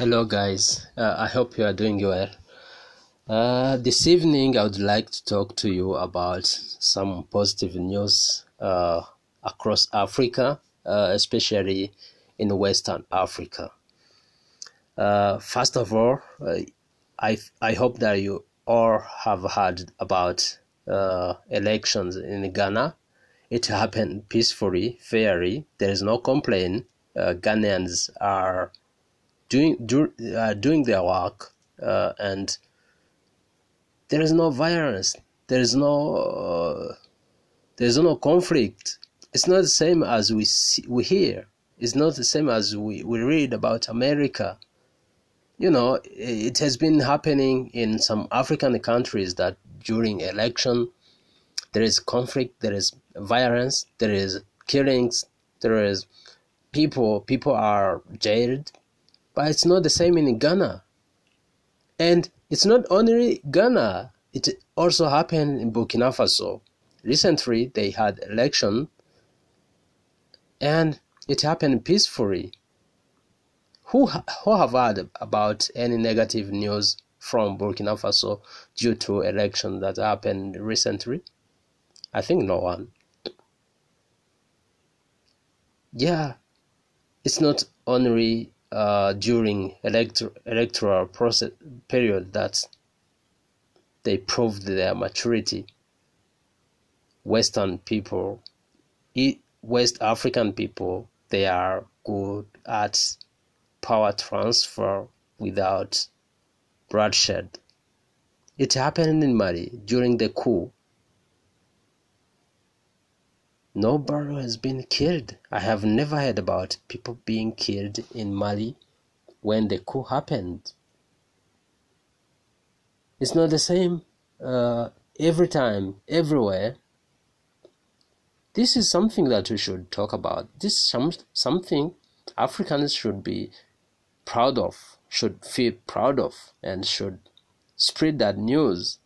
Hello, guys. Uh, I hope you are doing well. Uh, this evening, I would like to talk to you about some positive news uh, across Africa, uh, especially in Western Africa. Uh, first of all, uh, I I hope that you all have heard about elections in Ghana. It happened peacefully, fairly. There is no complaint. Ghanaians are doing do, uh, doing their work uh, and there is no violence. There is no uh, there is no conflict. It's not the same as we see, we hear. It's not the same as we, we read about america. You know it has been happening in some african countries that during election there is conflict there is violence there is killings there is people people are jailed but it's not the same in Ghana. And it's not only Ghana, it also happened in Burkina Faso. Recently, they had election and it happened peacefully. Who, who have heard about any negative news from Burkina Faso due to election that happened recently? I think no one. Yeah, it's not only uh, during electro- electoral process period that they proved their maturity. Western people, West African people, they are good at power transfer without bloodshed. It happened in Mali during the coup Nobody has been killed. I have never heard about people being killed in Mali when the coup happened. It's not the same uh, every time, everywhere. This is something that we should talk about. This is some, something Africans should be proud of, should feel proud of, and should spread that news